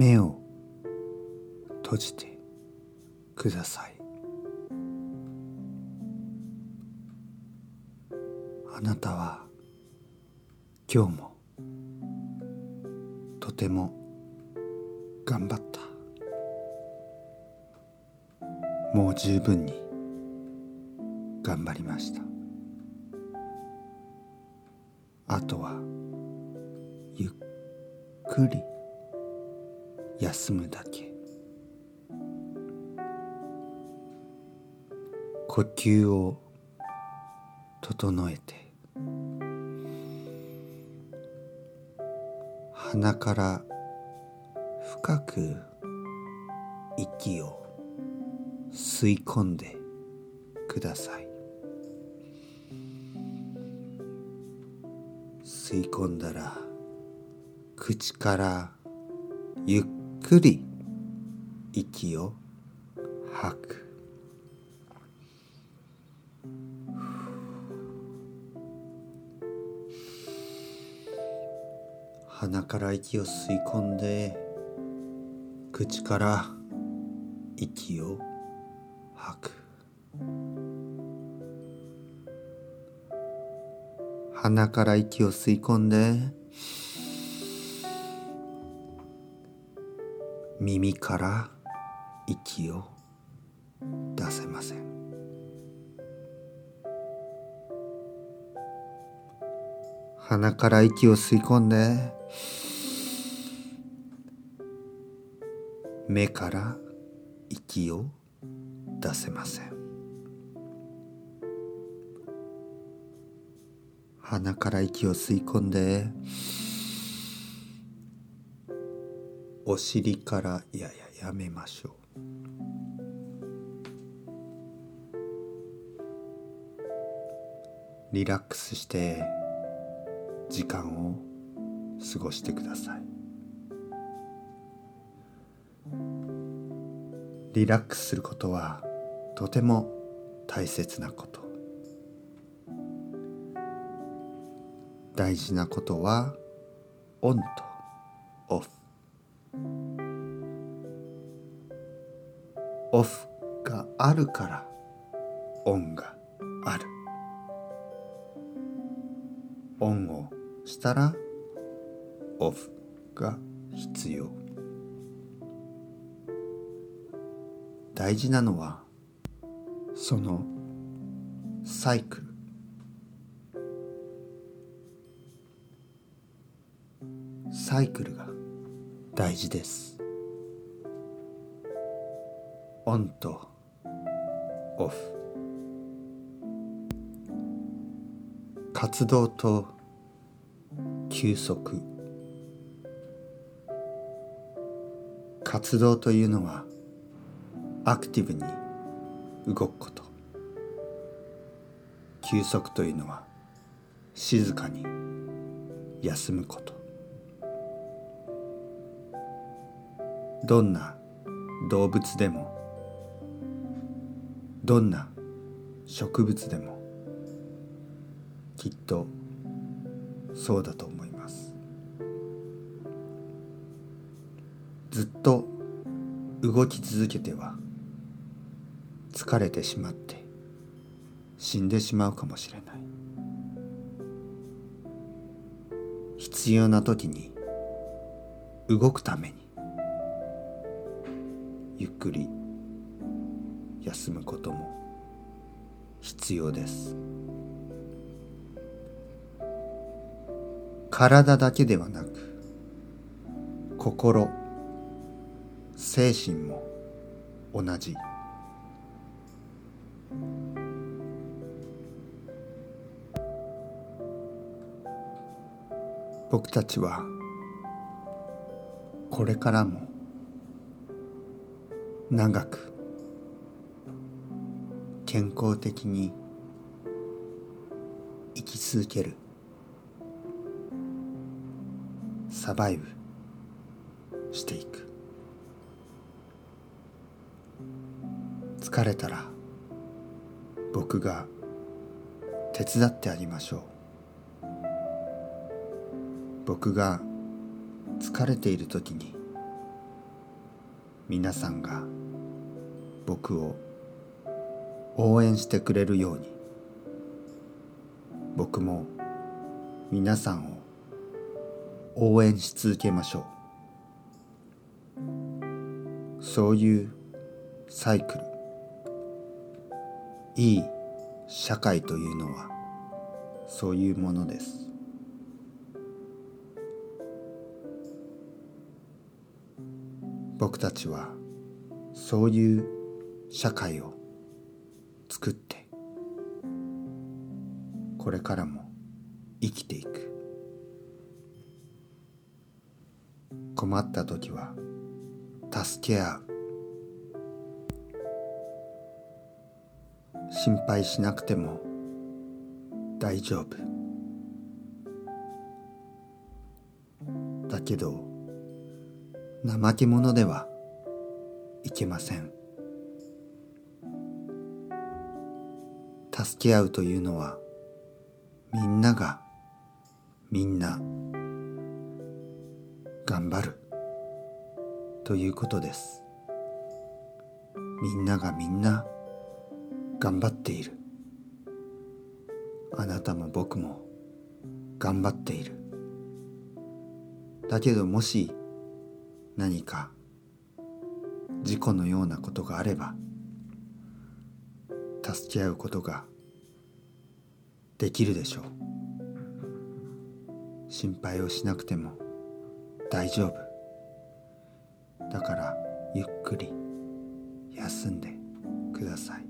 目を閉じてください。あなたは今日もとても頑張った。もう十分に頑張りました。あとはゆっくり休むだけ。呼吸を整えて。鼻から深く息を吸い込んでください。吸い込んだら口からゆっくり。息を吐く。鼻から息を吸い込んで口から息を吐く。鼻から息を吸い込んで耳から息を出せません。鼻から息を吸い込んで目から息を出せません。鼻から息を吸い込んでお尻からいやいややめましょう。リラックスして時間を過ごしてください。リラックスすることはとても大切なこと。大事なことはオンとオフ。オフがあるからオンがある。オンをしたらオフが必要。大事なのはそのサイクル。サイクルが。大事です。オンとオフ。活動と休息。活動というのはアクティブに動くこと。休息というのは静かに休むこと。どんな動物でもどんな植物でもきっとそうだと思います。ずっと動き続けては疲れてしまって死んでしまうかもしれない。必要な時に動くためにゆっくり休むことも必要です。体だけではなく心精神も同じ。僕たちはこれからも長く健康的に生き続ける。サバイブしていく。疲れたら僕が手伝ってあげましょう。僕が疲れている時に皆さんが僕を応援してくれるように。僕も皆さんを応援し続けましょう。そういうサイクルいい社会というのはそういうものです。僕たちはそういう社会を作ってこれからも生きていく。困った時は助け合う心配しなくても大丈夫。だけど怠け者ではいけません。助け合うというのはみんながみんな頑張る。ということです。みんながみんな頑張っている。あなたも僕も頑張っている。だけどもし何か事故のようなことがあれば助け合うことができるでしょう。心配をしなくても大丈夫。だからゆっくり休んでください。